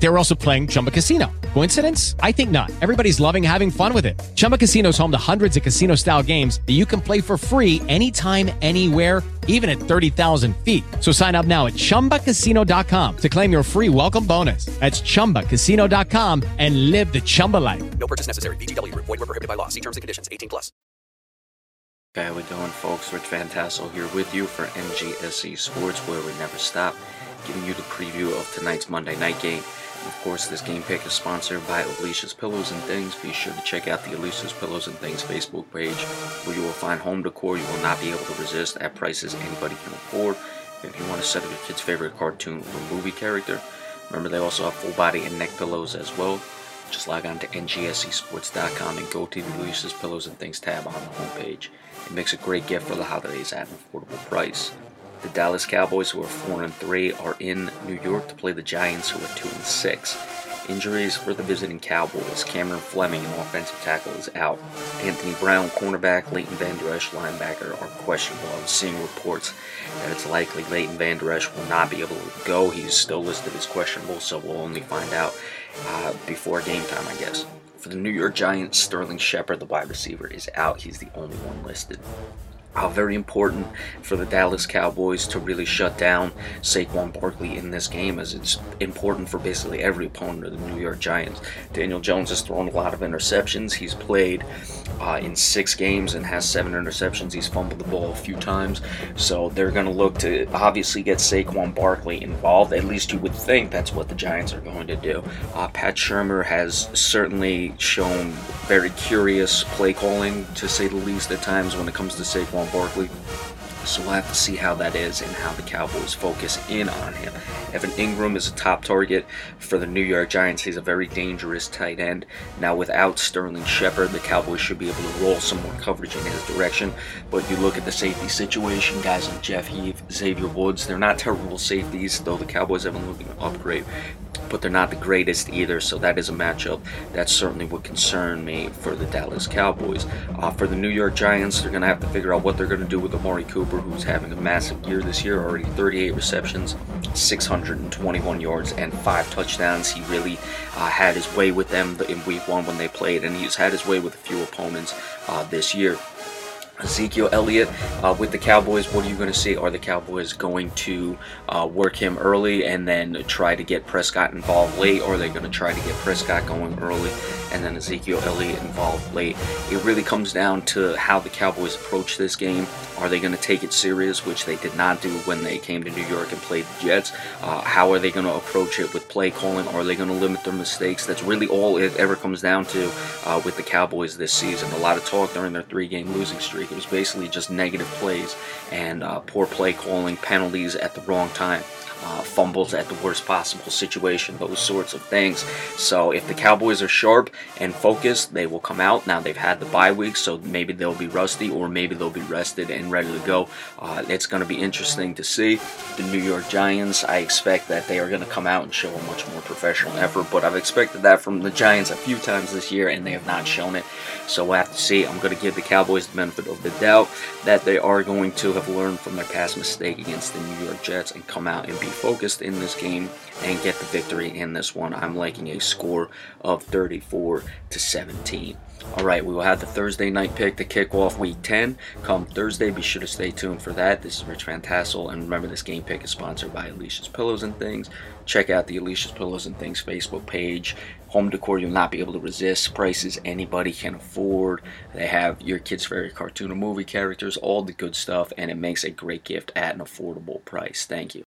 They were also playing Chumba Casino. Coincidence? I think not. Everybody's loving having fun with it. Chumba Casino is home to hundreds of casino style games that you can play for free anytime, anywhere, even at 30,000 feet. So sign up now at chumbacasino.com to claim your free welcome bonus. That's chumbacasino.com and live the Chumba life. No purchase necessary. VGW Group. Void were prohibited by law. See terms and conditions. 18 plus. Okay, how we doing, folks? Rich Van Tassel here with you for NGSC Sports, where we never stop, giving you the preview of tonight's Monday night game. Of course, this game pick is sponsored by Alicia's Pillows and Things. Be sure to check out the Alicia's Pillows and Things Facebook page, where you will find home decor you will not be able to resist at prices anybody can afford. If you want to set up your kid's favorite cartoon or movie character, remember they also have full body and neck pillows as well. Just log on to ngscsports.com and go to the Alicia's Pillows and Things tab on the homepage. It makes a great gift for the holidays at an affordable price. The Dallas Cowboys, who are 4 and 3, are in New York to play the Giants, who are 2 and 6. Injuries for the visiting Cowboys. Cameron Fleming, an offensive tackle, is out. Anthony Brown, cornerback, Leighton Vander Esch, linebacker, are questionable. I'm seeing reports that it's likely Leighton Vander Esch will not be able to go. He's still listed as questionable, so we'll only find out uh, before game time, I guess. For the New York Giants, Sterling Shepard, the wide receiver, is out. He's the only one listed. Uh, very important for the Dallas Cowboys to really shut down Saquon Barkley in this game, as it's important for basically every opponent of the New York Giants. Daniel Jones has thrown a lot of interceptions. He's played uh, in six games and has seven interceptions. He's fumbled the ball a few times, so they're going to look to obviously get Saquon Barkley involved. At least you would think that's what the Giants are going to do. Uh, Pat Shurmur has certainly shown very curious play calling, to say the least, at times when it comes to Saquon Barkley. So we'll have to see how that is and how the Cowboys focus in on him. Evan Engram is a top target for the New York Giants. He's a very dangerous tight end. Now, without Sterling Shepard, the Cowboys should be able to roll some more coverage in his direction. But you look at the safety situation, guys like Jeff Heath, Xavier Woods, they're not terrible safeties, though the Cowboys have been looking to upgrade but they're not the greatest either. So that is a matchup that certainly would concern me for the Dallas Cowboys. Uh, for the New York Giants, they're going to have to figure out what they're going to do with Amari Cooper, who's having a massive year this year, already 38 receptions, 621 yards, and five touchdowns. He really uh, had his way with them in Week One when they played, and he's had his way with a few opponents uh, this year. Ezekiel Elliott uh, with the Cowboys. What are you going to see? Are the Cowboys going to uh, work him early and then try to get Prescott involved late, or are they going to try to get Prescott going early and then Ezekiel Elliott involved late? It really comes down to how the Cowboys approach this game. Are they going to take it serious, which they did not do when they came to New York and played the Jets? Uh, how are they going to approach it with play calling? Are they going to limit their mistakes? That's really all it ever comes down to uh, with the Cowboys this season. A lot of talk during their three-game losing streak. It was basically just negative plays and uh, poor play calling, penalties at the wrong time. Uh, fumbles at the worst possible situation, those sorts of things. So if the Cowboys are sharp and focused, they will come out. Now they've had the bye week, so maybe they'll be rusty or maybe they'll be rested and ready to go. Uh, it's going to be interesting to see. The New York Giants, I expect that they are going to come out and show a much more professional effort, but I've expected that from the Giants a few times this year and they have not shown it. So we'll have to see. I'm going to give the Cowboys the benefit of the doubt that they are going to have learned from their past mistake against the New York Jets and come out and be focused in this game and get the victory in this one. I'm liking a score of 34 to 17. All right, we will have the Thursday night pick to kick off week 10. Come Thursday, be sure to stay tuned for that. This is Rich Van Tassel, and remember this game pick is sponsored by Alicia's Pillows and Things. Check out the Alicia's Pillows and Things Facebook page. Home decor you'll not be able to resist. Prices anybody can afford. They have your kids' favorite cartoon or movie characters, all the good stuff, and it makes a great gift at an affordable price. Thank you.